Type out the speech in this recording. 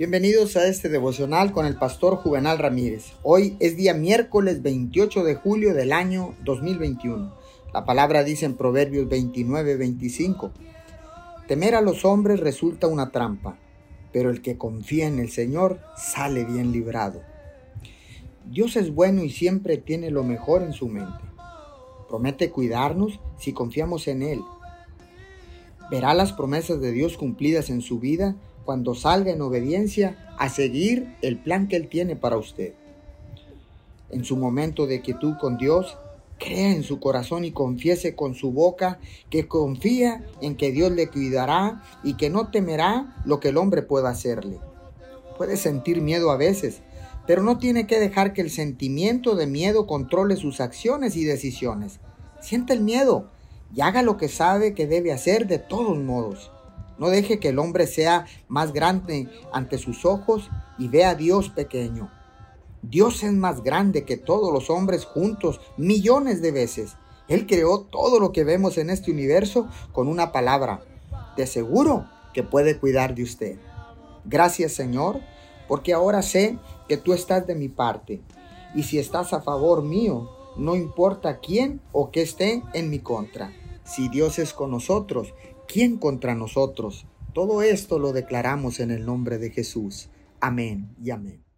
Bienvenidos a este devocional con el pastor Juvenal Ramírez. Hoy es día miércoles 28 de julio del año 2021. La palabra dice en Proverbios 29, 25. Temer a los hombres resulta una trampa, pero el que confía en el Señor sale bien librado. Dios es bueno y siempre tiene lo mejor en su mente. Promete cuidarnos si confiamos en Él. Verá las promesas de Dios cumplidas en su vida cuando salga en obediencia a seguir el plan que Él tiene para usted. En su momento de quietud con Dios, crea en su corazón y confiese con su boca que confía en que Dios le cuidará y que no temerá lo que el hombre pueda hacerle. Puede sentir miedo a veces, pero no tiene que dejar que el sentimiento de miedo controle sus acciones y decisiones. Siente el miedo y haga lo que sabe que debe hacer de todos modos. No deje que el hombre sea más grande ante sus ojos y vea a Dios pequeño. Dios es más grande que todos los hombres juntos millones de veces. Él creó todo lo que vemos en este universo con una palabra. De seguro que puede cuidar de usted. Gracias Señor, porque ahora sé que tú estás de mi parte. Y si estás a favor mío, no importa quién o qué esté en mi contra. Si Dios es con nosotros, ¿quién contra nosotros? Todo esto lo declaramos en el nombre de Jesús. Amén y amén.